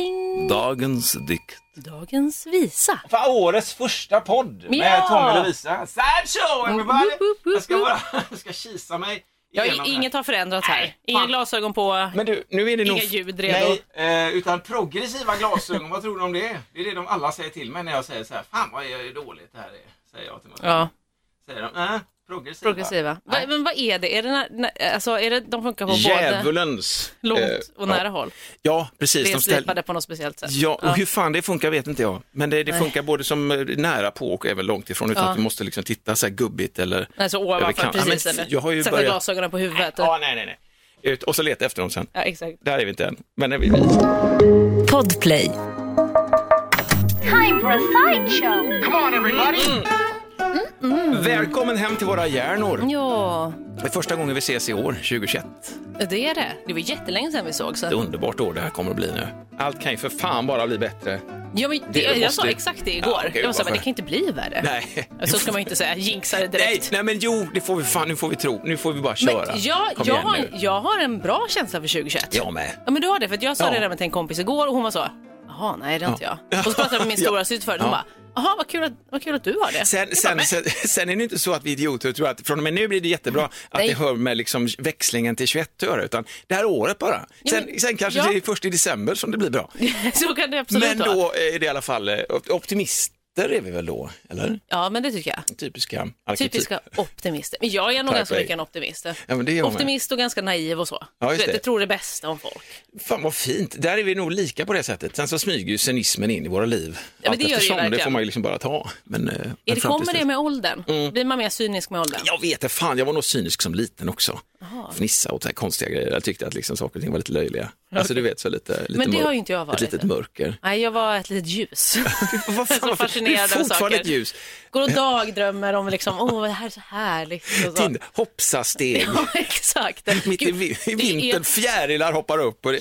Bling. Dagens dikt. Dagens visa. För årets första podd med Ja! Tommy och Lovisa. Sad show everybody! Jag ska bara, jag ska kisa mig Ja, inget har förändrats här. Nej, Inga glasögon på, Men du, nu är det nog... inga ljud redo. Nej, eh, utan progressiva glasögon. vad tror du om det? Det är det de alla säger till mig när jag säger så här. Fan vad är dåligt det här är. Säger jag till mig. Ja, Säger de. Äh, progressiva. progressiva. Va, men vad är det? Är det, när, när, alltså, är det de funkar på både Djävulens. långt eh, och nära ja. håll? Ja, precis. De ställ... På något speciellt sätt? Ja, och hur fan det funkar vet inte jag. Men det, det funkar både som eh, nära på och även långt ifrån utan Ja. att vi måste liksom titta så här gubbigt eller Nej, så över ovanför kant. Ja, precis. men eller? jag har ju Sätta börjat- glasögonen på huvudet. Ja, nej, nej, nej. Ut och så leta efter dem sen. Ja, exakt. Där är vi inte än. Men är vi... Podplay. Time for a sideshow. Come on everybody! Välkommen hem till våra hjärnor. Ja, Det är första gången vi ses i år, 2021. det är det. Det var jättelänge sedan vi såg. Ett Så. underbart år det här kommer att bli nu. Allt kan ju för fan bara bli bättre. Ja, men det, Det jag måste- sa exakt det igår. Ja, okej, jag här, men det kan inte bli värre. Nej. Så ska man ju inte säga. Jinxa det Nej, direkt. nej, men jo, det får vi fan, nu får vi tro. Nu får vi bara Men köra. jag, Kom jag, igen har, nu. jag har en bra känsla för 2021. Jag med. Ja, men du har det. För jag sa Ja. det där med till en kompis igår och hon var så, jaha, nej det har inte Ja. jag. Och så pratade jag med min stora syster förut och hon bara, jaha, vad kul, att, vad kul att du har det. Sen, sen, "Men- sen, sen är det inte så att vi idioter tror att från och med nu blir det jättebra att Nej. det hör med liksom växlingen till 21 att göra, utan det här året bara. Ja, Sen, men- sen kanske ja. det är först i december som det blir bra. så kan det absolut Men då är det i alla fall eh, optimister är vi väl då, eller? Ja, men det tycker jag. Typiska arketyp. Typiska optimister. Men jag är nog ganska mycket en optimist. Ja, men det jag med. Optimist och ganska naiv och så. Ja, just Du vet, det. Jag tror det bästa om folk. Fan vad fint, där är vi nog lika på det sättet. Sen så smyger ju cynismen in i våra liv. men Allt det gör det eftersom, det verkligen. får man ju liksom bara ta. Men, eh, men Är det, kommer det med åldern? Blir man mer cynisk med åldern? Jag vet det, fan jag var nog cynisk som liten också. Fnissa åt så här konstiga grejer. Jag tyckte att liksom saker och ting var lite löjliga. Alltså du vet så lite, lite Men det mörk- har ju inte jag varit. Ett litet mörker. Nej, jag var ett litet ljus. Vad är så fascinerad av fortfarande saker. ett ljus. Går och dagdrömmer om liksom, åh, det här är så härligt. Och så. Tind, hoppsa-steg. Ja, exakt. Mitt i, i det är- vintern, fjärilar hoppar upp och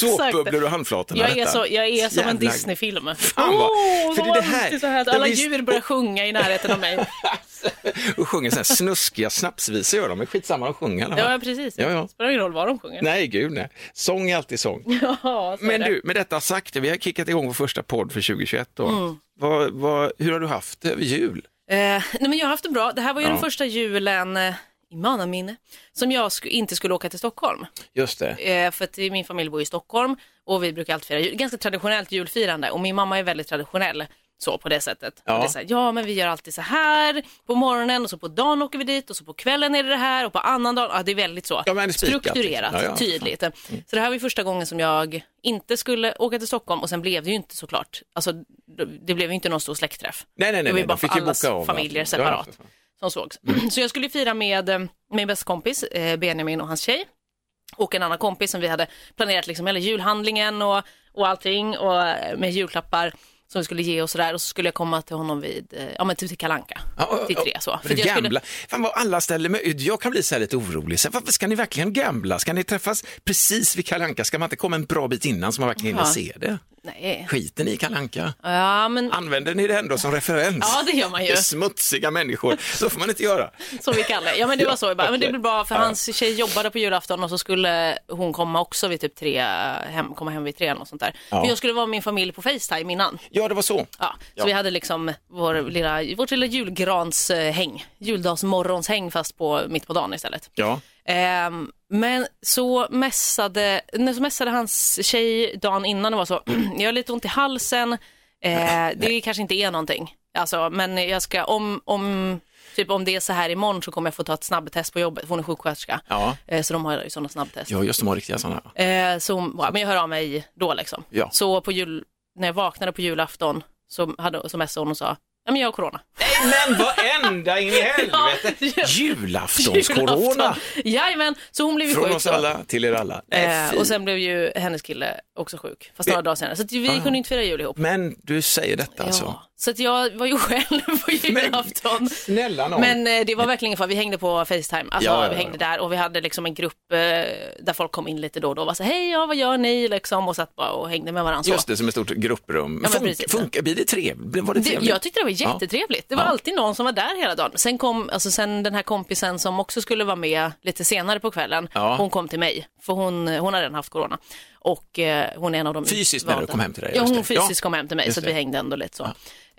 såpbubblor och handflatorna. Jag är, detta. så, jag är som en Jävlar. Disney-film. Fan vad- Åh, för det det här- Alla djur börjar sjunga i närheten av mig. Och sjunger så här snuskiga snapsvisor gör de, men skitsamma de sjunger alla. Ja, precis. Ja, ja. Spelar ingen roll vad de sjunger. Nej, gud nej. Sång är alltid sång. Ja, så Men du, med detta sagt, vi har kickat igång vår första podd för 2021 då. Mm. Vad, vad, hur har du haft det över jul? Eh, nej, men jag har haft det bra. Det här var ju Ja. den första julen eh, i mannaminne som jag sk- inte skulle åka till Stockholm. Just det. Eh, för att min familj bor i Stockholm och vi brukar alltid fira jul. Ganska traditionellt julfirande och min mamma är väldigt traditionell så på det sättet. Ja. Det så här, ja, men vi gör alltid så här på morgonen och så på dagen åker vi dit och så på kvällen är det det här och på annan dag. Ja, det är väldigt så Ja, är spikat, strukturerat, liksom. Ja, tydligt. Så det här var ju första gången som jag inte skulle åka till Stockholm och sen blev det ju inte såklart. Alltså, det blev ju inte någon stor släktträff. Nej, nej, nej. Det var ju bara för allas av familjer separat som sågs. Så jag skulle fira med min bästa kompis eh, Benjamin och hans tjej och en annan kompis som vi hade planerat liksom hela julhandlingen och, och allting och eh, med julklappar som vi skulle ge och sådär och så skulle jag komma till honom vid, eh, ja men typ till Kalanka Ja, till tre så. För jag gambla. Fan vad alla ställer mig ut. Jag kan bli så här lite orolig. Så varför ska ni verkligen gambla? Ska ni träffas precis vid Kalanka? Ska man inte komma en bra bit innan så man verkligen hinner Ja. se det? Nej. Skiten i Kalanka. Ja men, Använder ni det ändå som referens? ja det gör man ju. Det är smutsiga människor. Så får man inte göra. Som vi kallar. Ja men det var så. Bara, men det blir bra för Ja. hans tjej jobbade på julafton och så skulle hon komma också vid typ tre, hem, komma hem vid tre eller något sånt där. Ja. För jag skulle vara med min familj på Facetime innan. Ja, det var så. Ja, så Ja. vi hade liksom vår lilla, vårt lilla julgranshäng, juldagsmorgonshäng fast på, mitt på dagen istället. Ja. Ehm, men så mässade, så mässade hans tjej dagen innan och var så, jag har lite ont i halsen, eh, det kanske inte är någonting. Alltså, men jag ska, om, om, typ om det är så här imorgon så kommer jag få ta ett snabbtest på jobbet, för hon är sjuksköterska. Ja. Eh, så de har ju sådana snabbtest. ja, just de har riktiga sådana. Eh, så, hon bara, men jag hör av mig då liksom. Ja. Så på jul, när jag vaknade på julafton så, hade, så messade hon och sa, ja men jag har corona. Nej, men vad ända in i helvete! Ja. Julaftonscorona! Julafton. Jajamän, så hon blev ju Från sjuk oss då. alla till er alla. Eh, och sen blev ju hennes kille också sjuk, fast några dagar senare. Så vi Ah. kunde inte fira jul ihop. Men du säger detta alltså? Så att jag var ju själv på julafton. Snälla nån. Men eh, det var verkligen fara, vi hängde på Facetime, alltså Ja, ja, ja. vi hängde där och vi hade liksom en grupp eh, där folk kom in lite då och då och var så hej ja vad gör ni liksom och satt bara och hängde med varandra så. Just det, som ett stort grupprum. men Fun- precis. funkar, blir det trevligt? Var det Det, trevligt? jag tyckte det var Ja. jättetrevligt. Det var Ja. alltid någon som var där hela dagen. Sen kom alltså, sen den här kompisen som också skulle vara med lite senare på kvällen. Ja. Hon kom till mig, för hon, hon har redan haft corona. Och eh, hon är en av de Fysiskt menar du, kom hem till dig, Ja, hon det. Ja. fysiskt kom hem till mig Just så vi hängde ändå lite så.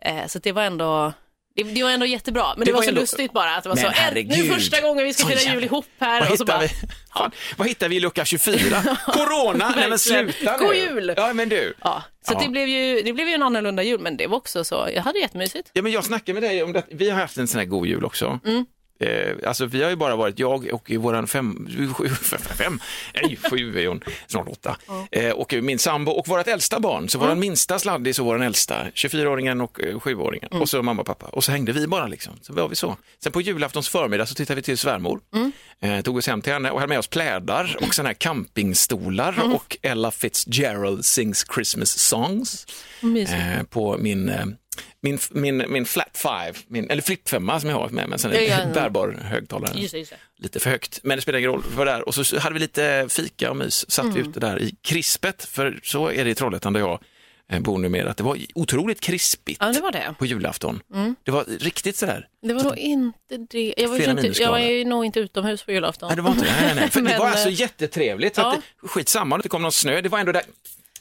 Eh, så det var ändå det, det var ändå jättebra, men det, Det var, var så ändå- lustigt bara att det var Men så, "Äh, nu herregud. första gången vi ska Så fira jul ihop här. Vad och så bara, vi? Fan, vad hittar vi i lucka 24? Corona? Nej men sluta nu. God jul. Ja men du. Ja, så Ja. Det, blev ju, det blev ju en annorlunda jul, men det var också så, jag hade jättemysigt. Ja, men jag snackade med dig om det. Vi har haft en sån här god jul också. Mm. Eh, alltså vi har ju bara varit, jag och våran fem, sju, fem, nej sju är hon, snart åtta, eh, och min sambo och vårt äldsta barn, så våran minsta sladdis och våran äldsta, 24-åringen och eh, 7-åringen, och så mamma och pappa. Och så hängde vi bara liksom, så var vi så. Sen på julaftons förmiddag så tittade vi till svärmor, eh, tog oss hem till henne och hade med oss plädar och såna här campingstolar och Ella Fitzgerald sings Christmas songs. Eh, på min, eh, min, min, min flat five, min, eller flip femma som jag har med mig, sen Ja, ja, ja. bärbar högtalare. Just det, just det. Lite för högt, men det spelar ingen roll. Var där och så hade vi lite fika och mys, satt Mm. ute där i krispet, för så är det i Trollhättan där jag eh, bor numera, att det var otroligt krispigt Ja, det var det. på julafton. Det var riktigt sådär. Det var nog inte det. Jag var, inte, jag var ju nog inte utomhus på julafton. Nej, det var inte det. Nej, nej. För det Men, var eh, alltså jättetrevligt. Så ja. att det, skitsamma om det kom någon snö, det var ändå där.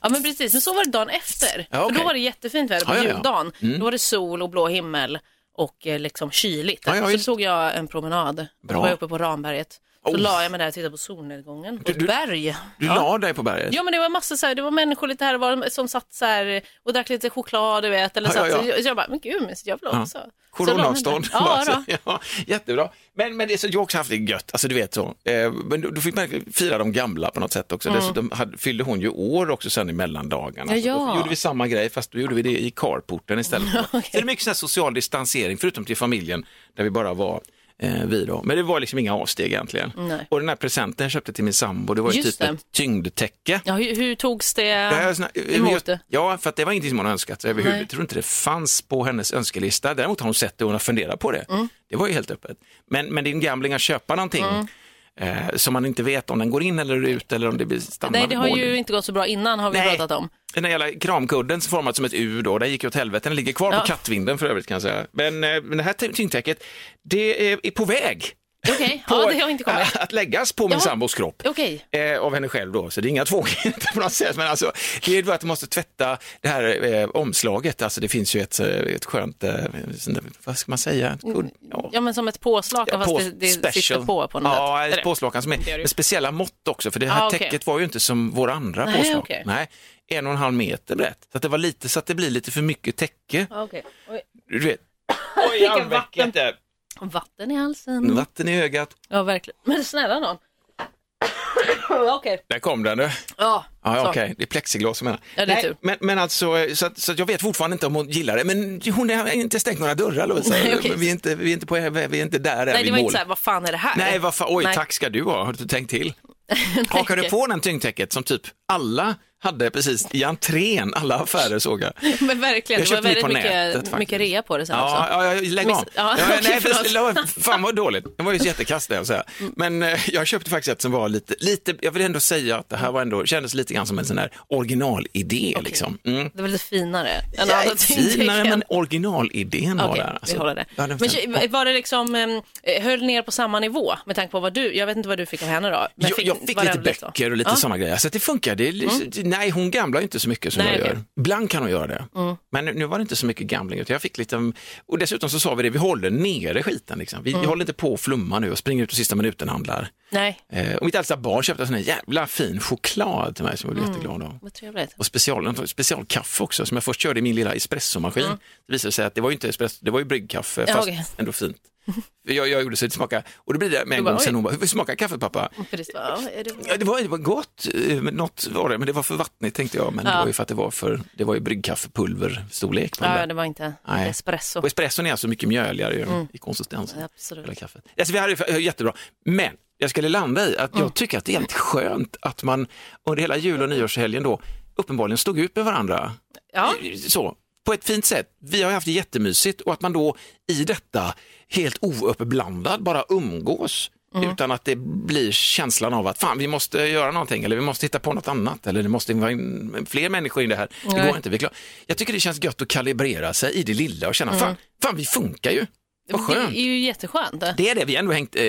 Ja men precis, men så var det dagen efter. Ja, För okej. då var det jättefint väder på Ja, ja, juldagen. Mm. Då var det sol och blå himmel och eh, liksom kyligt. Så visst. tog jag en promenad. Bra. Då var jag uppe på Ramberget. Så Oh. la jag mig där och tittade på solnedgången på Du- ett berg. Du ja. la dig på berget. Ja men det var massor så här, det var människor lite här och var som satt så här och drack lite choklad du vet. Eller Ja, satt, ja, Så, ja. jag, så jag bara, men gud men jag vill också. Så Coronaavstånd. där. Ja, då. ja, jättebra. Men, men det så, jag har också haft det gött, alltså du vet så. Eh, men då, då fick man fira de gamla på något sätt också. Dessutom hade, fyllde hon ju år också sen i mellandagarna. Mm. Ja, Så. Då gjorde vi samma grej fast då gjorde vi det i carporten istället. Så det är mycket så social distansering förutom till familjen där vi bara var eh, vi då. Men det var liksom inga avsteg egentligen. Nej. Och den här presenten jag köpte till min sambo, det var ju Just typ det. ett tyngdtäcke. Ja, hur, hur togs det Det här är såna- emot det? Ja, för att det var ingenting som hon önskat sig överhuvudtaget. Jag tror inte det fanns på hennes önskelista. Däremot har hon sett det och hon har funderat på det. Mm. Det var ju helt öppet. Men, men det är en gambling att köpa någonting Mm. Eh, som man inte vet om den går in eller ut eller om det blir stannar Nej, det har mål. ju inte gått så bra innan har vi Nej. pratat om. Den där jävla kramkudden som format som ett U då, den gick ju åt helvete. Den ligger kvar Ja. på kattvinden för övrigt kan jag säga. Men, eh, men det här ty- tyngdtäcket, det är på väg. Okej, På, ja det har inte kommit. Att läggas på min Ja. sambos kropp. Okej. Eh, av henne själv då, så det är inga tvångheter på något sätt. Men alltså, det är bara att du måste tvätta det här eh, omslaget. Alltså det finns ju ett, eh, ett skönt, eh, vad ska man säga? Ett kudd- ja. Ja men som ett påslakan Ja, på- fast det, det special. sitter på på något Ja, sätt. Ett påslakan som är med speciella mått också, för det här Ah, okej. täcket var ju inte som våra andra Nej, påslag. okej. Nej, en och en halv meter brett. Så att det var lite så att det blir lite för mycket täcke. Okej. Oj. Du vet. Oj, armvecket där. Vatten i halsen. Vatten i ögat. Ja verkligen. Men snälla någon. Okej. Där kom den du. Ja, Ja, okej, det är plexiglas som menar. Ja, det är Nej, tur. men, men alltså, så att, så att jag vet fortfarande inte om hon gillar det, men hon har inte stängt några dörrar Lovisa. Nej, okej. vi, är inte, vi, är inte på, vi är inte där än Nej det var mål. inte så här, vad fan är det här? Nej, vad fan, oj, Nej. tack ska du ha, har du tänkt till? Hakar du på den tyngdtäcket som typ alla hade precis i entrén, alla affärer såg jag. Men verkligen, Jag det var det väldigt nätet, mycket, mycket rea på det sen Ja, också. ja, ja, lägg av. ja, Ja, okej, nej, det var- fan vad dåligt. Det var ju jättekast det att säga. Men eh, jag köpte faktiskt ett som var lite, lite, jag vill ändå säga att det här var ändå, kändes lite grann som en sån här originalidé liksom. Mm. Det var lite finare än Ja, finare, men originalidén var Okej, där. alltså. vi håller det. Ja, den men var det liksom, eh, höll ner på samma nivå med tanke på vad du, jag vet inte vad du fick av henne då. Men jag, jag fick var lite det böcker och lite Ja. Mm. sådana grejer, så det funkar. Det li- Nej, hon gamlar ju inte så mycket som Nej, jag. Mm. gör. Ibland kan hon göra det. Men nu, nu var det inte så mycket gambling, utan jag fick lite, och dessutom så sa vi det, vi håller nere skiten. Liksom. Vi, Mm. håller inte på att flumma nu och springer ut och sista minuten handlar. Nej, Eh, och mitt äldsta barn köpte en sån här jävla fin choklad till mig som jag blev Mm. jätteglad av. vad trevligt. Och special, specialkaffe också som jag först körde i min lilla espressomaskin. Det visade sig att det var ju inte espresso, det var ju bryggkaffe Ja, fast okej. ändå fint. Jag, jag gjorde så det smakade, och då blir det med en gång sen hon bara, hur smakar kaffet pappa? Det, ja, det... Ja, det, var, det var gott, eh, men något var det, men det var för vattnigt tänkte jag. Men det Ja. var ju för att det var för, det var ju bryggkaffepulverstorlek på ja, där. det var inte Nej. espresso. Och espresson är alltså mycket mjöligare ju, i konsistensen. Absolut. Hela kaffet. Alltså, vi hade det jättebra, men jag skulle landa i att jag tycker att det är helt skönt att man under hela jul och nyårshelgen då uppenbarligen stod ut med varandra. Ja. Så, på ett fint sätt. Vi har haft det jättemysigt och att man då i detta helt ouppblandad bara umgås utan att det blir känslan av att fan vi måste göra någonting eller vi måste hitta på något annat eller det måste vara in fler människor i det här. Det Nej. går inte. Vi klar. Jag tycker det känns gött att kalibrera sig i det lilla och känna fan, fan vi funkar ju. Vad skönt. Det är ju jätteskönt. Det är det, vi har ändå hängt, eh,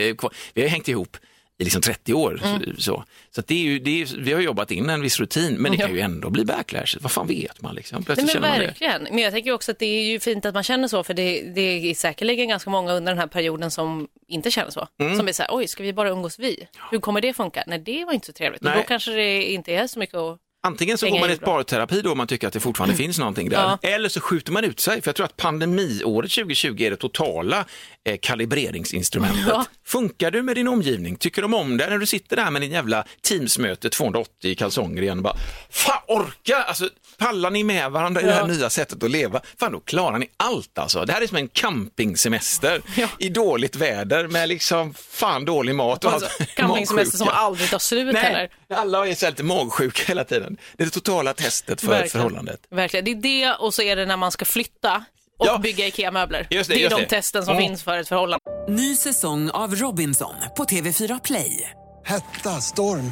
vi har hängt ihop i liksom 30 år. Så, så att det är ju, det är, vi har jobbat in en viss rutin, men det kan ju ändå bli backlash. Vad fan vet man liksom? Nej, men känner man det. Men jag tänker också att det är ju fint att man känner så, för det, det är säkerligen ganska många under den här perioden som inte känner så. Mm. Som är så här, oj, ska vi bara umgås vi? Hur kommer det funka? Nej, det var inte så trevligt. Och Nej. då kanske det inte är så mycket att... Antingen så Hänga går man i ett parterapi då om man tycker att det fortfarande finns någonting där. Ja. Eller så skjuter man ut sig, för jag tror att pandemiåret 2020 är det totala eh, kalibreringsinstrumentet. Ja. Funkar du med din omgivning? Tycker de om det när du sitter där med din jävla Teamsmöte 280 i kalsonger igen och bara, fan orka, alltså pallar ni med varandra i det här Ja. nya sättet att leva? Fan då klarar ni allt alltså. Det här är som en campingsemester Ja. i dåligt väder med liksom fan dålig mat och Alltså, allt. campingsemester som aldrig tar slut Nej, heller. alla är så lite magsjuka hela tiden. Det är det totala testet för Verkligen. förhållandet. Verkligen. Det är det och så är det när man ska flytta och Ja. bygga IKEA-möbler. Just det, är de det. testen som Mm. finns för ett förhållande. Ny säsong av Robinson på TV4 Play. Hetta, storm,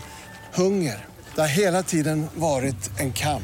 hunger. Det har hela tiden varit en kamp.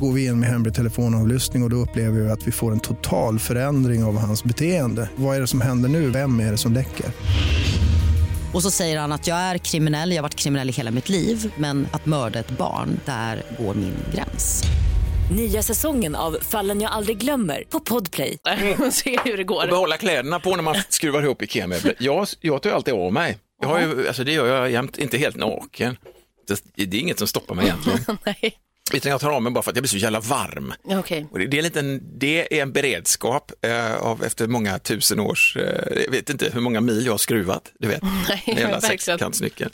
Går vi in med hemlig telefonavlyssning och, och då upplever vi att vi får en total förändring av hans beteende. Vad är det som händer nu? Vem är det som läcker? Och så säger han att jag är kriminell, jag har varit kriminell i hela mitt liv men att mörda ett barn, där går min gräns. Nya säsongen av Fallen jag aldrig glömmer på Podplay. Se hur det Och går. behålla kläderna på när man skruvar ihop IKEA-möbler. Jag, jag tar ju alltid av mig. Jag har ju, alltså det gör jag jämt, inte helt naken. Det, det är inget som stoppar mig egentligen. Nej, Utan jag tar av mig bara för att jag blir så jävla varm. okej. Och det, det, är en liten, det är en beredskap eh, av efter många tusen års, eh, jag vet inte hur många mil jag har skruvat, du vet, Nej, den jävla sexkantsnyckeln.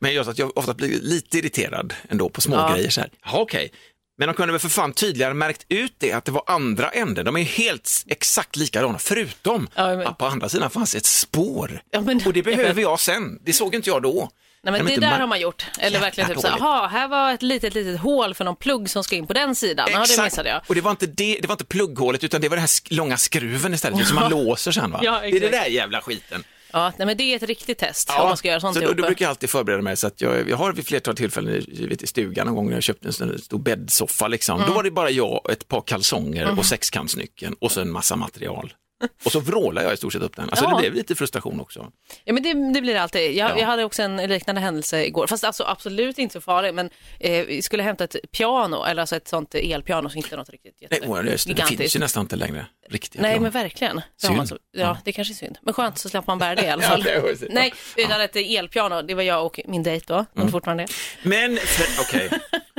Men just att jag ofta blir lite irriterad ändå på små Ja. grejer så här. Jaha, okej. Men de kunde väl för fan tydligare märkt ut det, att det var andra änden. De är helt exakt likadana, förutom Ja, men- att på andra sidan fanns ett spår. Ja, men- Och det behöver jag sen. Det såg inte jag då. Nej, men det där mär- har man gjort. Eller verkligen typ så. "Jaha, här var ett litet, litet hål för någon plugg som ska in på den sidan. Ja, det missade jag. Och det var inte det, det var inte plugghålet utan det var den här sk- långa skruven istället som man låser sen va? Ja, det är exakt. där jävla skiten. Ja, nej, men det är ett riktigt test om man ska göra sånt så då, då brukar jag alltid förbereda mig så att jag, jag har vid flertal tillfällen i, vet, i stugan någon gång när jag köpte en sån stor bäddsoffa liksom. Mm. Då var det bara jag, ett par kalsonger och sexkantsnyckeln och så en massa material. Och så vrålade jag i stort sett upp den. Alltså Ja. det blev lite frustration också. Ja, men det, det blir det alltid. Jag, Ja. jag hade också en liknande händelse igår, fast alltså absolut inte så farlig, men eh, vi skulle hämta ett piano, eller alltså ett sånt elpiano, så inte något riktigt Nej, åh, det, det finns ju nästan inte längre riktigt. Nej, ja. men verkligen. Synd. så, ja, det kanske är synd. Men skönt så släpper man bära det i alla fall. Ja. Nej, utan ett elpiano, det var jag och min dejt då, Mm. men fortfarande. Men, okej,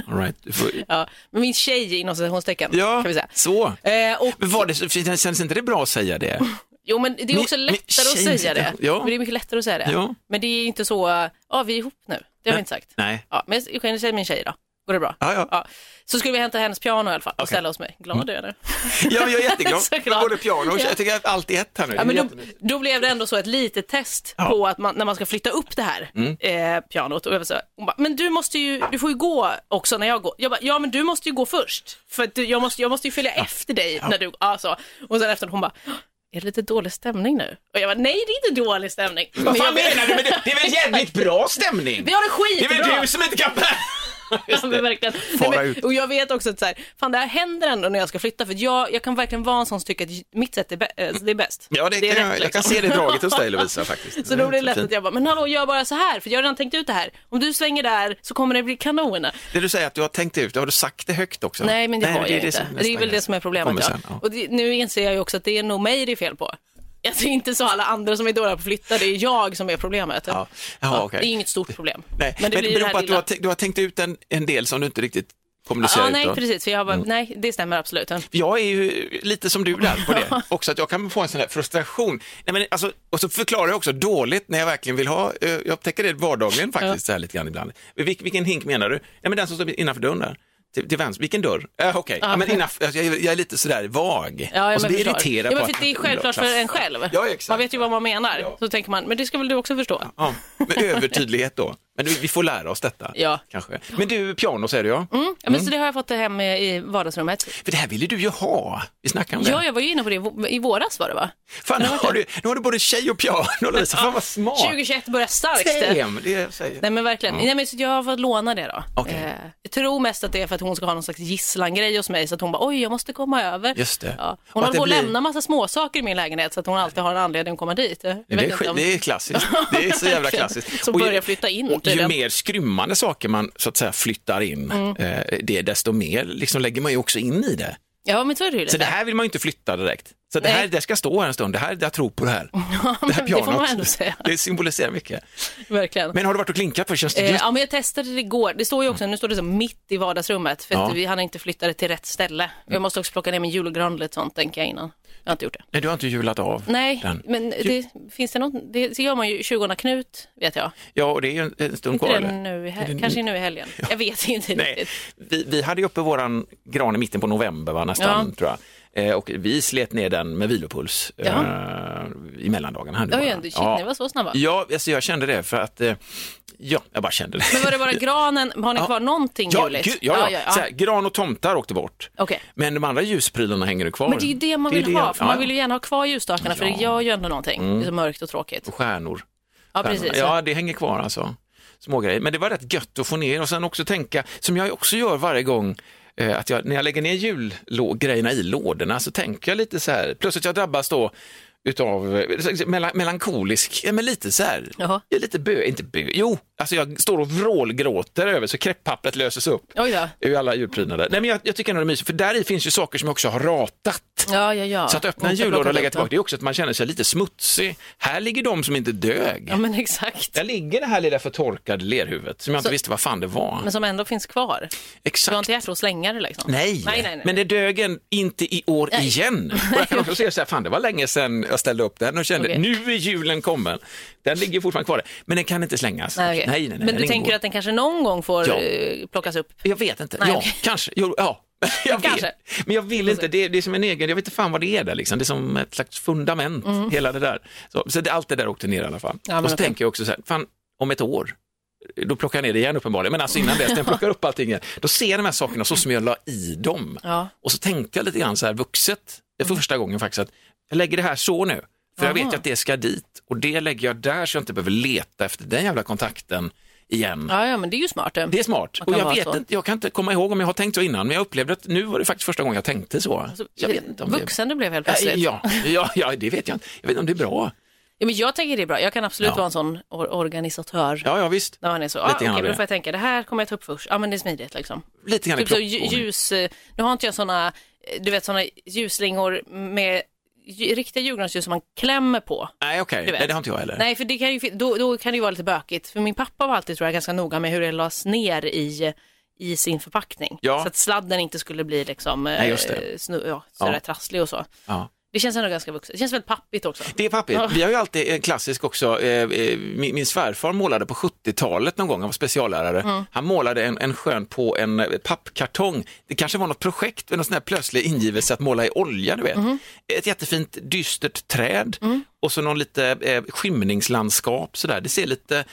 all right. Får, Ja, men min tjej inom citationstecken, ja, kan vi säga. så. Eh, och, Men var det, känns inte det bra att säga det? jo, men det är också min lättare att tjej säga det. ja. Men det är mycket lättare att säga det. Ja. Men det är inte så, ja, vi är ihop nu. Det har vi inte sagt. Nej. Ja, men jag säga min tjej då. Går det bra? Ja, ja. Så skulle vi hämta hennes piano i alla fall och ställa hos mig. Glad är jag nu. Ja, jag är jätteglad. Glad. Både piano och Ja. jag tycker att allt är ett här nu. Ja, men är då, då blev det ändå så ett litet test Ja. på att man, när man ska flytta upp det här Mm. eh, pianot. Och jag så, hon bara, men du måste ju, du får ju gå också när jag går. Jag bara, ja men du måste ju gå först. För att du, jag, måste, jag måste ju följa efter dig när du, alltså. Och sen efter hon bara, är det lite dålig stämning nu? Och jag bara, nej det är inte dålig stämning. Vad fan jag- menar du med det? Det är väl jävligt bra stämning? Vi har det Det är skitbra. väl du som inte kan... Ja, men verkligen. Fara Nej, men, ut. och jag vet också att så här, fan det här händer ändå när jag ska flytta, för jag, jag kan verkligen vara en sån som tycker att mitt sätt är, bä- eh, det är bäst. Ja, det, är kan jag, rätt, jag kan liksom. se det draget hos dig Lovisa faktiskt. Så då blir det lätt fint. att jag bara, men hallå gör bara så här, för jag har redan tänkt ut det här. Om du svänger där så kommer det bli kanon. Det du säger att du har tänkt ut, har du sagt det högt också? Nej, men det har jag är inte. det är väl det som är problemet. Ja. Och det, nu inser jag ju också att det är nog mig det är fel på. Alltså inte så alla andra som är dåliga på att flytta, det är jag som är problemet. Ja. Jaha, okej. Det är inget stort problem. Nej, Men det beror det här på att du har, tänkt- du har tänkt ut en, en del som du inte riktigt kommunicerar Ja, nej utåt. precis, för jag bara, Mm. nej det stämmer absolut. Jag är ju lite som du där på det också, att jag kan få en sån här frustration. Nej, men alltså, och så förklarar jag också dåligt när jag verkligen vill ha, eh, jag upptäcker det vardagligen faktiskt så här lite grann ibland. Vil, vilken hink menar du? Nej, men den som står innanför dörren där. Till, till vänster, vilken dörr? Äh, Okej, ja, men innanför, alltså, jag, jag är lite sådär vag. Ja, och så blir irriterad ja, men för Det är självklart för en själv. Ja, exakt. Man vet ju vad man menar. Så tänker man, men det ska väl du också förstå? Ja, med övertydlighet då. Men vi får lära oss detta. Ja. Kanske. Men du, piano säger du ja. Mm. Ja, men Så det har jag fått hem i vardagsrummet. För det här ville du ju ha. Vi snackade om det. Ja, jag var ju inne på det i vå- i våras var det va? Fan, nu har, du, nu har du både tjej och piano Lovisa. Fan vad smart. 2021 börjar starkt. Damn, det säger. Nej men verkligen, Nej, men så jag har fått låna det då. Okej. Eh, jag tror mest att det är för att hon ska ha någon slags gisslangrej hos mig så att hon bara oj jag måste komma över. Just det. Ja. Hon att håller på att blir- lämna massa småsaker i min lägenhet så att hon alltid har en anledning att komma dit. Det är, om- det är klassiskt. Det är så jävla klassiskt. Som börjar flytta in, Och ju mer skrymmande saker man så att säga flyttar in, Mm. eh, det desto mer liksom lägger man ju också in i det. Ja men så är det ju. Så det här vill man ju inte flytta direkt. Så det här Nej. det ska stå här en stund, det här, jag tror på det här. det här det får man pianot. ändå säga. Det symboliserar mycket. Verkligen. Men har du varit och klinkat på? Känns det Eh, ja, men jag testade det igår. Det står ju också, nu står det så mitt i vardagsrummet för Ja. vi hann inte flytta det till rätt ställe. Jag måste också plocka ner min julgran och lite sånt tänker jag innan. Jag har inte gjort det. Nej, du har inte hjulat av Nej, den. men det, finns det något, det, det gör man ju 20 Knut, vet jag. Ja, och det är ju en, en stund kvar. nu i hel- kanske nu i helgen. Jag vet inte Nej, riktigt. vi, vi hade ju uppe våran gran i mitten på november va, nästan, Ja. tror jag. Eh, och vi slet ner den med vilopuls eh, i mellandagarna. här nu Oj, bara. shit, ni var så snabba. Ja, alltså jag kände det för att, eh, ja, jag bara kände det. Men var det bara granen, har ni Ja. kvar någonting Ja, juligt? gud, ja, ja. Så här, gran och tomtar åkte bort. Okej. Men de andra ljusprylarna hänger ju kvar. Men det är ju det man Det vill det- ha, för ja, man ja. vill ju gärna ha kvar ljusstakarna för det Ja. gör ju ändå någonting. Mm. Det är så mörkt och tråkigt. Och stjärnor. Ja, Stjärnorna. precis. Ja, det hänger kvar alltså. Små grejer. Men det var rätt gött att få ner och sen också tänka, som jag också gör varje gång, att jag, när jag lägger ner julgrejerna i lådorna så tänker jag lite så här, plus att jag drabbas då utav eh, melan, melankolisk, ja, men lite så här, Jaha. lite bö, inte bö, jo, alltså jag står och vrålgråter över så krepppappret löses upp Oj då. ur alla julprydnader. Nej men jag, jag tycker ändå det är mysigt, för där i finns ju saker som jag också har ratat. Ja, ja, ja. Så att öppna en jullåda och lägga tillbaka, det är också att man känner sig lite smutsig. Här ligger de som inte dög. Ja, men exakt. Där ligger det här lilla förtorkade lerhuvudet som jag inte Så- visste vad fan det var. Men som ändå finns kvar. Du har Exakt. inte hjärta att slänga det liksom? Nej. nej, nej. nej. men det dög en inte i år igen. Och jag kan också se så här, fan det var länge sedan jag ställde upp den och kände, Okej. nu är julen kommen. Den ligger fortfarande kvar där, men den kan inte slängas. Nej, okej. nej, nej, nej, Men du tänker ingår. att den kanske någon gång får Ja. eh, plockas upp? Jag vet inte. Nej, ja, okej. kanske. Jo, ja. Jag Kanske. vet. Men jag vill inte, det är, det är som en egen, jag vet inte fan vad det är där liksom. Det är som ett slags fundament, hela det där. Så, så det, allt det där åkte ner i alla fall. Mm. Ja, och så okej. tänker jag också så här, fan om ett år, då plockar jag ner det igen uppenbarligen, men alltså innan dess, när jag plockar upp allting igen, då ser jag de här sakerna så som jag la i dem. Ja. Och så tänkte jag lite grann så här vuxet, för första gången faktiskt, att jag lägger det här så nu, för jag Jaha. vet ju att det ska dit och det lägger jag där så jag inte behöver leta efter den jävla kontakten igen. Ja, ja, men det är ju smart. det. Det är smart. Och jag vet så. inte, jag kan inte komma ihåg om jag har tänkt så innan, men jag upplevde att nu var det faktiskt första gången jag tänkte så. Alltså, jag vet inte om det... Vuxen du blev helt plötsligt. Ja, ja, ja, det vet jag inte. Jag vet inte om det är bra. Ja, men jag tänker det är bra. Jag kan absolut Ja. vara en sån or- organisatör. Ja, ja visst. När man är så, ah, okej, det. då får jag tänka, det här kommer jag ta upp först. Ja, men det är smidigt liksom. Lite grann Typ så ljus, eh, nu har inte jag såna, eh, du vet såna ljusslingor med riktiga julgransljus som man klämmer på. Nej, okej. Nej, det har inte jag heller. Nej, för det kan ju, då, då kan det ju vara lite bökigt. För min pappa var alltid, tror jag, ganska noga med hur det lades ner i, i sin förpackning. Ja. Så att sladden inte skulle bli liksom, eh, Nej, det. snu, ja, sådär Ja. trasslig och så. Ja. Det känns ändå ganska vuxet. Det känns väldigt pappigt också. Det är pappigt. Vi har ju alltid en klassisk också, eh, eh, min, min svärfar målade på 70-talet någon gång, han var speciallärare. Mm. Han målade en, en skön på en eh, pappkartong. Det kanske var något projekt, någon sån här plötslig ingivelse att måla i olja, du vet. Mm. Ett jättefint dystert träd och så någon lite eh, skymningslandskap sådär. Det ser lite,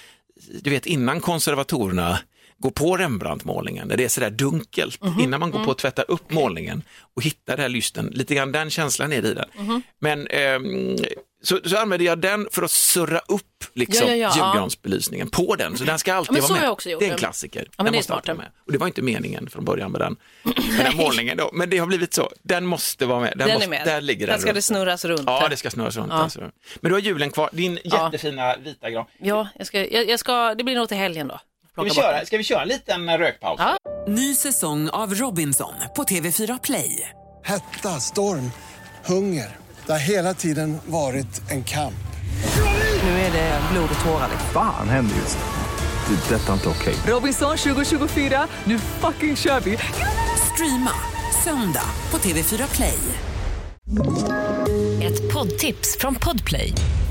du vet innan konservatorerna går på Rembrandt-målningen, när det är sådär dunkelt, Mhm. innan man går på att tvätta upp målningen och hittar det här lysten, lite grann den känslan är det i den. Mhm. Men ehm, så, så använder jag den för att surra upp liksom, Ja, ja, ja. julgransbelysningen på den. Så den ska alltid vara med. också det är en det. klassiker. Den det måste alltid vara med. Och det var inte meningen från början med den, med den målningen. Då. Men det har blivit så. Den måste vara med. Den, Den måste, är med. Där ligger den. Den ska det runt. snurras runt. Ja, det ska snurras runt. Alltså. Men du har julen kvar. Din jättefina vita gran. Ja, jag ska, jag, jag ska, det blir nog till helgen då. Ska vi, köra, ska vi köra en liten rökpaus? Ja. Ny säsong av Robinson på TV4 Play. Hetta, storm, hunger. Det har hela tiden varit en kamp. Nu är det blod och tårar. liksom. Fan händer just det. Det är detta inte okej. Robinson 2024, nu fucking kör vi! Streama söndag på TV4 Play. Ett poddtips från Podplay.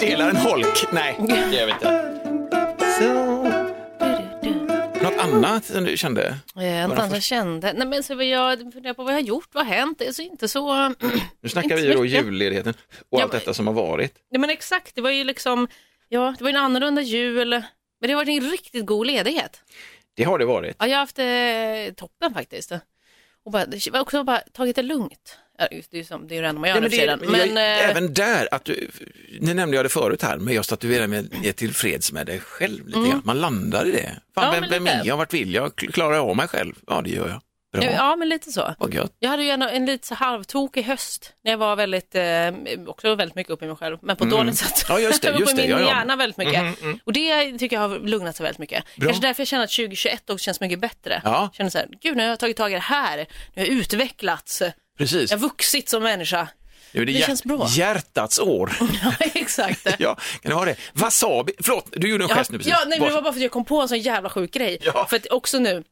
Delar en holk? Nej, det gör vi inte. Något annat som du kände? Eh, Något annat jag kände. Nej, men så vad jag funderar på vad jag har gjort, vad har hänt? Det är så inte så... Nu snackar vi ju då mycket. julledigheten och Ja, allt men- detta som har varit. Nej, men exakt, det var ju liksom, ja, det var ju en annorlunda jul. Men det har varit en riktigt god ledighet. Det har det varit. Ja, jag har haft eh, toppen faktiskt. Och bara, det var också bara tagit det lugnt. Det är som, det är ju det enda man gör Ja, men men jag, eh, även där, att du, nu nämnde jag det förut här, men just att du är, med, är tillfreds med dig själv lite grann. Man landar i det. Fan, Mm. Ja, vem, vem är jag? Vart vill jag? Klarar jag av mig själv? Ja, det gör jag. Bra. ja, men lite så. Jag hade ju en, en lite så halvtokig höst när jag var väldigt, eh, också väldigt mycket uppe i mig själv, men på ett dåligt sätt. Mm. Ja, just det, Jag just på det, min ja, ja. hjärna väldigt mycket. Mhm, mm. Och det tycker jag har lugnat sig väldigt mycket. Bra. Kanske därför jag känner att 2021 också känns mycket bättre. Ja. Känner så här, gud nu har jag tagit tag i det här, nu har jag utvecklats, Precis. jag har vuxit som människa. Det, det känns bra. hjärtats år. Ja, exakt. ja, kan du ha det? Wasabi, förlåt, du gjorde en gest nu precis. ja nej, men det var bara för att jag kom på en sån jävla sjuk grej. Ja. För att också nu,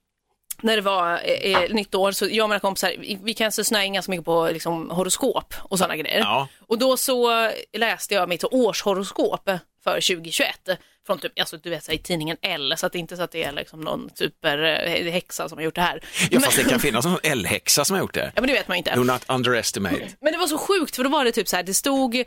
när det var eh, eh, nytt år, så jag och mina kompisar, vi- kan så snöa in ganska mycket på liksom, horoskop och sådana grejer. Ja. Och då så läste jag mitt årshoroskop för 2021. Från typ, alltså du vet så här, i tidningen L, så att det inte så att det är liksom någon superhäxa som har gjort det här. Ja, fast det kan finnas någon L-häxa som har gjort det. Ja men det vet man ju inte. Do not underestimate. Men det var så sjukt för då var det typ så här, det stod, eh,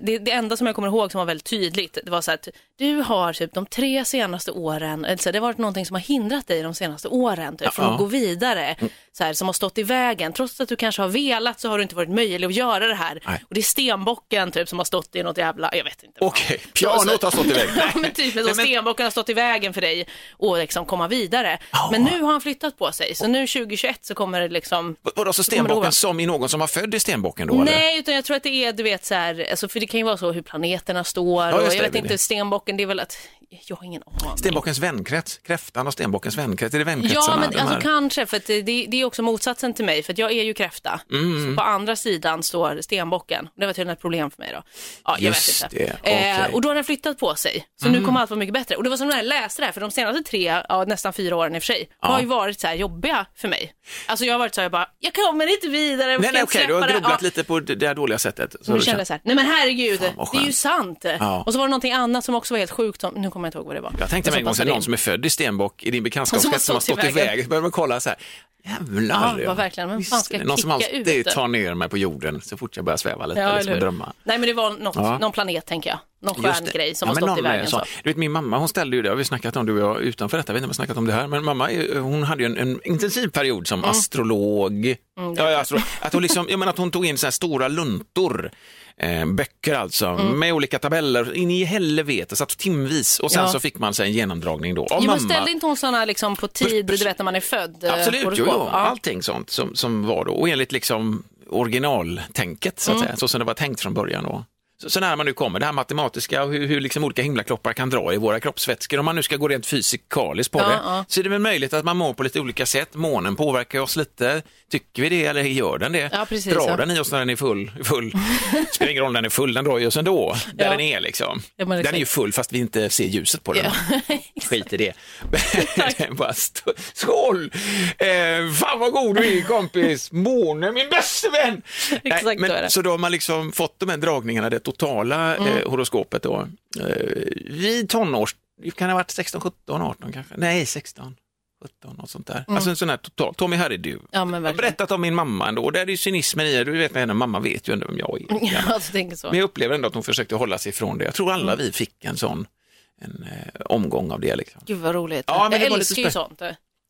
det, det enda som jag kommer ihåg som var väldigt tydligt, det var så här att du har typ de tre senaste åren, eller så här, det har varit någonting som har hindrat dig de senaste åren typ, från Ja. att gå vidare, så här, som har stått i vägen. Trots att du kanske har velat så har du inte varit möjlig att göra det här. Nej. Och det är stenbocken typ som har stått i något jävla, jag vet inte. Okej, pianot har stått i vägen. Men typ, men- stenbocken har stått i vägen för dig och liksom komma vidare. Men nu har han flyttat på sig, så nu 2021 så kommer det liksom Vadå, så stenbocken som i någon som var född i stenbocken då? Eller? Nej, utan jag tror att det är, du vet så här, alltså, för det kan ju vara så hur planeterna står Ja, och jag vet inte, stenbocken, det är väl att, jag har ingen aning. Stenbockens vänkrets, kräftan och stenbockens vänkrets, är det vänkretsarna? Ja, men de alltså här? kanske, för det, det är också motsatsen till mig, för jag är ju kräfta. Mm. På andra sidan står stenbocken. Det var tydligen ett problem för mig då. Ja, jag Just vet det, inte. okej. Mm. Eh, och då har den flyttat på sig, så nu kommer allt vara mycket bättre. Och det var som när jag läste det här, för de senaste tre, ja, nästan fyra åren i och för sig, Ja. har ju varit så här jobbiga för mig. Alltså jag har varit så här, jag bara, jag kommer inte vidare, Nej, nej, okej, du har det. grubblat Ja. lite på det där dåliga sättet. Så Och då kände jag så här, nej men herregud, Fan, det är ju sant. Ja. Och så var det någonting annat som också var helt sjukt, nu kommer jag inte ihåg vad det var. Jag tänkte mig en gång att någon som är född i stenbock i din bekantskapskrets som har stått i vägen. Så börjar man kolla så här, jävlar. Ja, verkligen, men fan ska någon som alltid tar ner mig på jorden så fort jag börjar sväva lite, Ja, liksom, drömma. Nej men det var något, Ja. någon planet tänker jag, någon stjärngrej som Ja, har stått i vägen. Så. Du vet min mamma, hon ställde ju det, har vi snackat om du och jag utanför detta, jag vet inte om vi har snackat om det här, men mamma hon hade ju en, en intensiv period som astrolog. Mm, ja, ja, astro, att, hon liksom, jag menar att hon tog in så här stora luntor, eh, böcker alltså, med olika tabeller, in i helvete, satt timvis och sen Mm. Ja. så fick man sig en genomdragning då av Jo, men mamma. ställde inte hon sådana liksom på tid, du vet när man är född? eh, Absolut, jo, jo, allting sånt som, som var då, och enligt liksom originaltänket, så att Mm. säga, så som det var tänkt från början då. Så, så när man nu kommer, det här matematiska och hur, hur liksom olika himlakroppar kan dra i våra kroppsvätskor, om man nu ska gå rent fysikaliskt på Ja, det, ja. så är det väl möjligt att man mår på lite olika sätt. Månen påverkar oss lite, tycker vi det eller gör den det? Ja, precis, Drar den i oss när den är full? full. spelar ingen roll när den är full, den drar i oss ändå, där den är liksom. Den är ju full fast vi inte ser ljuset på den. Skit i det. Bara stå, skål! Eh, fan vad god du är kompis! Måne, min bäste vän! Exakt Nej, men, så då har man liksom fått de här dragningarna, det totala Mm. eh, horoskopet då. Eh, vid tonårs, kan det ha varit 16, 17, 18 kanske? Nej, 16. 17, något sånt där. Alltså en sån här total, Tommy här är du. Mm. Ja, men Jag har berättat om min mamma ändå, och där är ju cynismen i det. Du vet med henne, mamma vet ju ändå vem jag är. Ja, du tänker så. Men jag upplever ändå att hon försökte hålla sig ifrån det. Jag tror alla Mm. vi fick en sån en, eh, omgång av det. Liksom. Gud vad roligt. Ja, men det jag var älskar ju sånt.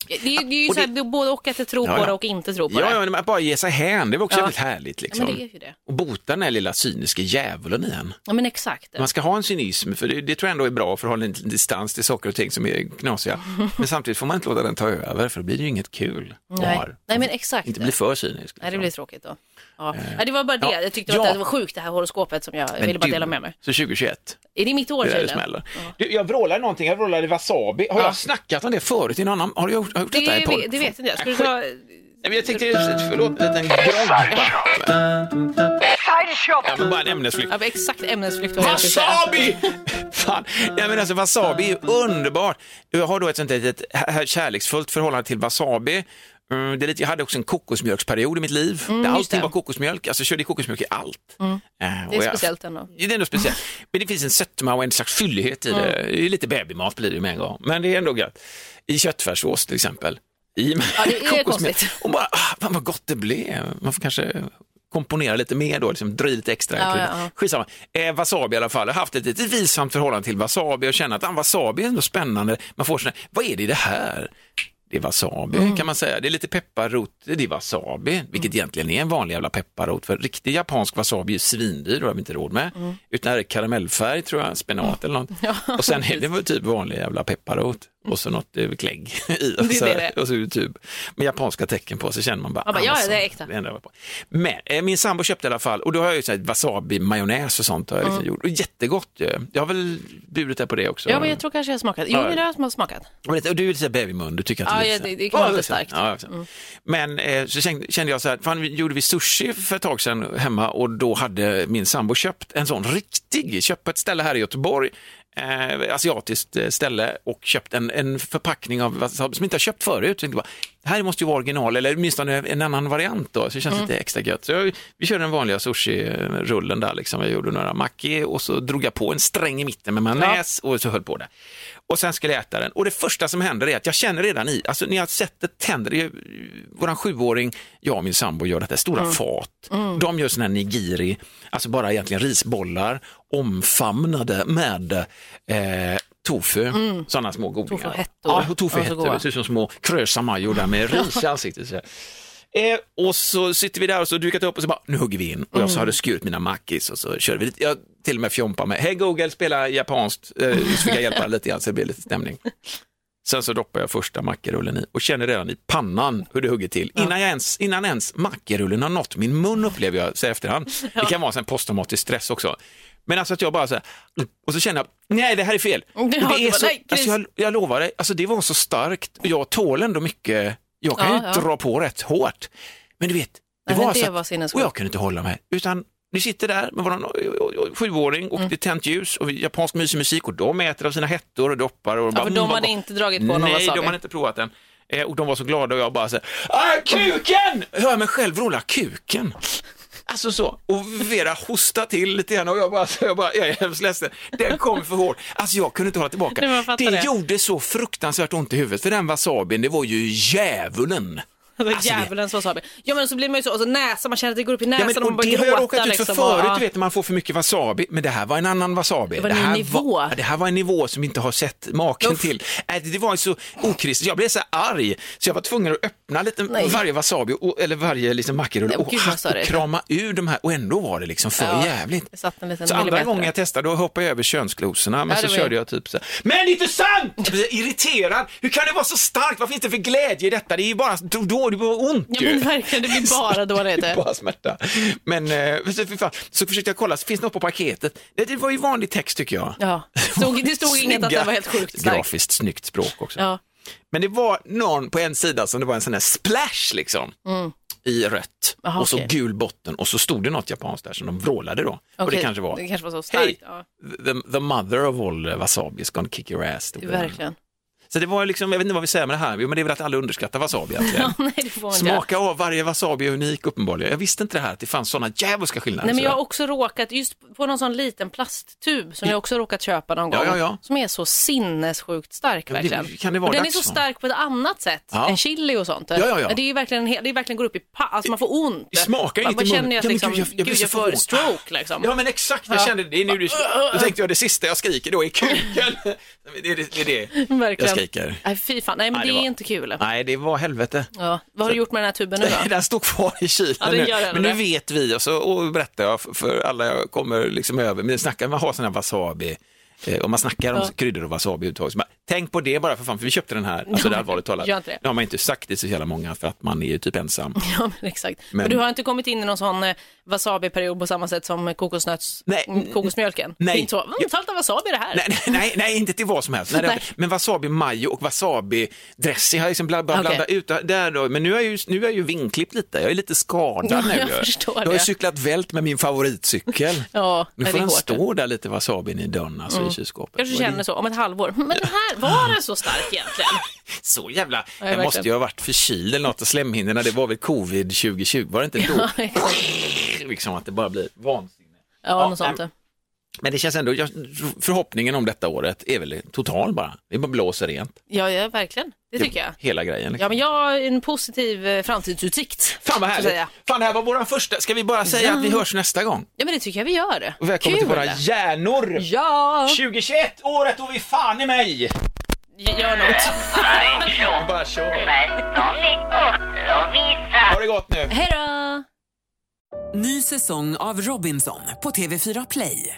Det är, det är ju Och så här, det- både och att jag tror Ja, på ja. det och inte tror på Ja, det. ja, men att bara ge sig hän, det var också Ja. väldigt härligt. Ja, Liksom. men det är ju det. Och bota den här lilla cyniska djävulen i en. Ja, men exakt. Man ska ha en cynism, för det, det tror jag ändå är bra för att hålla en distans till saker och ting som är knasiga. Men samtidigt får man inte låta den ta över, för då blir det ju inget kul Nej. Nej, men exakt. Inte bli för cynisk. liksom. Nej, det blir tråkigt då. Ja. Ja, det var bara det. Ja. Jag tyckte Ja. att det var sjukt det här horoskopet som jag Men ville bara du, dela med mig. Så 2021, Är det mitt år tydligen? jag vrålade någonting, jag vrålade wasabi. Har jag snackat om det förut i någon annan? Har jag gjort, har jag gjort Det, detta i podd? det vet inte jag. Ska du ta... Nej, men jag tänkte, förlåt, en liten grogg. Ja, men bara en ämnesflykt. Ja, exakt ämnesflykt var. Wasabi! Fan. Ja, men alltså, wasabi är underbart. Jag har då ett sånt ett kärleksfullt förhållande till wasabi. Mm, det är lite, jag hade också en kokosmjölksperiod i mitt liv. Mm, där allting var kokosmjölk. Alltså, jag körde kokosmjölk i allt. Eh, Det är jag- speciellt ändå. Det är ändå speciellt. Men det finns en sötma och en slags fyllighet i det. det är lite babymat blir det med en gång. Men det är ändå gött. I köttfärssås till exempel. I Ja, det är kokosmjölk. konstigt. Och bara, ah, fan vad gott det blev. Man får kanske komponera lite mer då, liksom, dra i lite extra. Ja, ja, ja. Skitsamma. Eh, wasabi i alla fall. Jag har haft ett lite vilsamt förhållande till wasabi och känner att ah, wasabi är ändå spännande. Man får såna, vad är det i det här? Det är wasabi Mm. kan man säga. Det är lite pepparrot, det är wasabi, vilket egentligen är en vanlig jävla pepparrot. För riktig japansk wasabi är svindyr, det har vi inte råd med. Mm. Utan det är karamellfärg tror jag, spenat eller något. och sen är det väl typ vanlig jävla pepparrot och så något eh, klägg i. Och så, det det är. och så är det typ med japanska tecken på så känner man bara, Ja, bara, ah, ja, wasabi. det är äkta. Det på. Men eh, min sambo köpte i alla fall, och då har jag ju så här wasabi-majonnäs och sånt har jag Mm. liksom gjort. Och jättegott ju. Jag har väl burit det på det också. Ja, men jag tror kanske jag har smakat. Jo, Ja. men det har smakat. Och du är lite här babymun, du tycker att Ja, det är ja, lite här- det- det kan vara Ja, lite här. starkt. Mm. Ja, så. Men eh, så kände jag så här, fan, gjorde vi sushi för ett tag sedan hemma och då hade min sambo köpt en sån riktig, köpt på ett ställe här i Göteborg, eh, asiatiskt eh, ställe och köpt en, en förpackning av wasabi som inte har köpt förut. Så jag bara, det här måste ju vara original eller åtminstone en annan variant då, så det känns Mm. lite extra gött. Så jag, vi körde den vanliga sushi-rullen där liksom, jag gjorde några maki och så drog jag på en sträng i mitten med majonnäs och så höll på det. Och sen skulle jag äta den och det första som händer är att jag känner redan i, alltså ni har sett det tänder, är, våran sjuåring, jag och min sambo gör detta stora fat. De gör sån här nigiri, alltså bara egentligen risbollar omfamnade med eh, tofu, sådana små godingar. Tofuhettor. Ja, Ja, det ser ut som små krösa majo där med ris i ansiktet. Eh, och så sitter vi där och så dukat upp och så bara, nu hugger vi in. Och jag så hade skurit mina mackis och så körde vi lite, jag till och med fjompa med, hej Google, spela japanskt, eh, så fick jag hjälpa lite grann så det blev lite stämning. Sen så doppar jag första mackerullen i och känner redan i pannan hur det hugger till. Innan, jag ens, innan ens mackerullen har nått min mun upplever jag så efterhand. Det kan vara en posttraumatisk stress också. Men alltså att jag bara så här, och så känner jag, nej det här är fel. Det är så, alltså jag, jag lovar dig, alltså det var så starkt och jag tål ändå mycket, jag kan Ja, ju ja. dra på rätt hårt. Men du vet, det Nej, var det så att, och jag kunde inte hålla mig, utan vi sitter där med våran sjuåring och Mm. det är tänt ljus och japansk mysig musik och de äter av sina hettor och doppar. Och bara, för de mm, vad hade gott. inte dragit på någon Nej, wasabi. de hade inte provat den. Eh, och de var så glada och jag bara så här, ah, kuken! Hör mig själv vråla kuken. Alltså så, och Vera hosta till lite grann och jag bara, jag, bara jag är hemskt ledsen. Den kom för hårt. Alltså jag kunde inte hålla tillbaka. Det, det. gjorde så fruktansvärt ont i huvudet, för den wasabin, det var ju djävulen. Alltså, Alltså, det- Djävulens wasabi. Ja men så blir man ju så, och så näsan, man känner att det går upp i näsan Ja, men, och man börjar det har jag gråta. råkat ut för liksom, förut, och, du vet när man får för mycket wasabi, men det här var en annan wasabi. Det var en ny här nivå. Var, det här var en nivå som vi inte har sett maken Uff. till. Äh, det var så okristet, jag blev så arg, så jag var tvungen att öppna lite Nej. varje wasabi, och, eller varje liksom, Nej, och, och krama ur de här, och ändå var det liksom för Ja, jävligt. Det Så andra gången jag testade, då hoppade jag över könsglosorna, men Ja, så det körde jag typ så här, men inte sant! Irriterad, hur kan det vara så starkt, vad finns det för glädje i detta? Det är ju bara då det var ont Ja ju. men verkligen, det blir bara dåligt. det. bara smärta. Men eh, så, fy fan. så försökte jag kolla, så finns det något på paketet? Det, det var ju vanlig text tycker jag. Ja. Stod, det stod inget att det var helt sjukt starkt. Grafiskt snyggt språk också. Ja. Men det var någon på en sida som det var en sån här splash liksom. i rött Aha, och så okej. gul botten och så stod det något japanskt där som de vrålade då. Och det kanske var, det kanske var så starkt. Ja, the, the mother of all eh, wasabi is gonna kick your ass. verkligen. Så det var liksom, jag vet inte vad vi säger med det här, men det är väl att alla underskattar wasabi egentligen. Ja, nej. Smaka av, varje wasabi är unik uppenbarligen. Jag visste inte det här, att det fanns sådana djävulska skillnader. Nej, men jag har också råkat, just på någon sån liten plasttub som jag också råkat köpa någon gång, ja, ja. som är så sinnessjukt stark men det- verkligen. kan det vara och den är så stark på ett annat sätt än chili och sånt. Ja, ja, ja. Det är verkligen, det är verkligen går upp i pa- alltså man får ont. Det smakar man, man känner ju att liksom, jag- jag gud, jag får stroke liksom. Ja men exakt, jag Ja. kände det. är Nu då tänkte jag det sista jag skriker då är kuken. Det är det, det, Verkligen. Skriker. Nej, fy fan, nej men Nej, det, det var- är inte kul. Nej, det var helvete. Ja. Vad har du gjort med den här tuben nu då? Den står kvar i kylen Ja, nu. gör Men nu det. vet vi och så och berättar jag för- för alla jag kommer liksom över. Men snackar man har sån här wasabi eh, och man snackar om Ja. kryddor och wasabi överhuvudtaget. bara, Tänk på det bara för fan, för vi köpte den här, alltså det är allvarligt talat. gör det. Nu har man inte sagt det till så jävla många för att man är ju typ ensam. Ja, men exakt. Men... Men- du har inte kommit in i någon sån eh, wasabi-period på samma sätt som kokosnöts... Nej. mm, kokosmjölken? Nej. Så, mm, av wasabi det här. Nej, nej, nej, nej, inte till vad som helst. Nej, Nej. Men wasabi mayo och wasabi dressing har jag liksom bla- bara Okej. blandat ut. Där då. Men nu är, jag ju, nu är jag ju vinklippt lite. Jag är lite skadad Ja, nu. jag ju. förstår jag har ju cyklat vält med min favoritcykel. Ja, Nu får den hårt. stå där lite wasabin i dörren, alltså i kylskåpet. Kanske Och det- känner så om ett halvår. Men den här, var den så stark egentligen? Så jävla... Ja, jag verkligen. måste ju ha varit förkyld eller något av slemhinnorna. Det var väl covid 2020, var det inte då? Ja, liksom att det bara blir vansinne. Ja, något sånt. Men det känns ändå, jag, förhoppningen om detta året är väl total bara. Vi bara blåser rent. Ja, ja, verkligen. Det tycker jag. Hela grejen. Liksom. Ja, men jag har en positiv eh, framtidsutsikt. Fan vad härligt. Fan det här var vår första, ska vi bara säga Ja. att vi hörs nästa gång? Ja, men det tycker jag vi gör. Och välkommen till Kul. våra hjärnor! Ja, 2021, året då vi fan i mig! gör något. Bara kör. Ha det gott nu! Hej då! Ny säsong av Robinson på TV4 Play.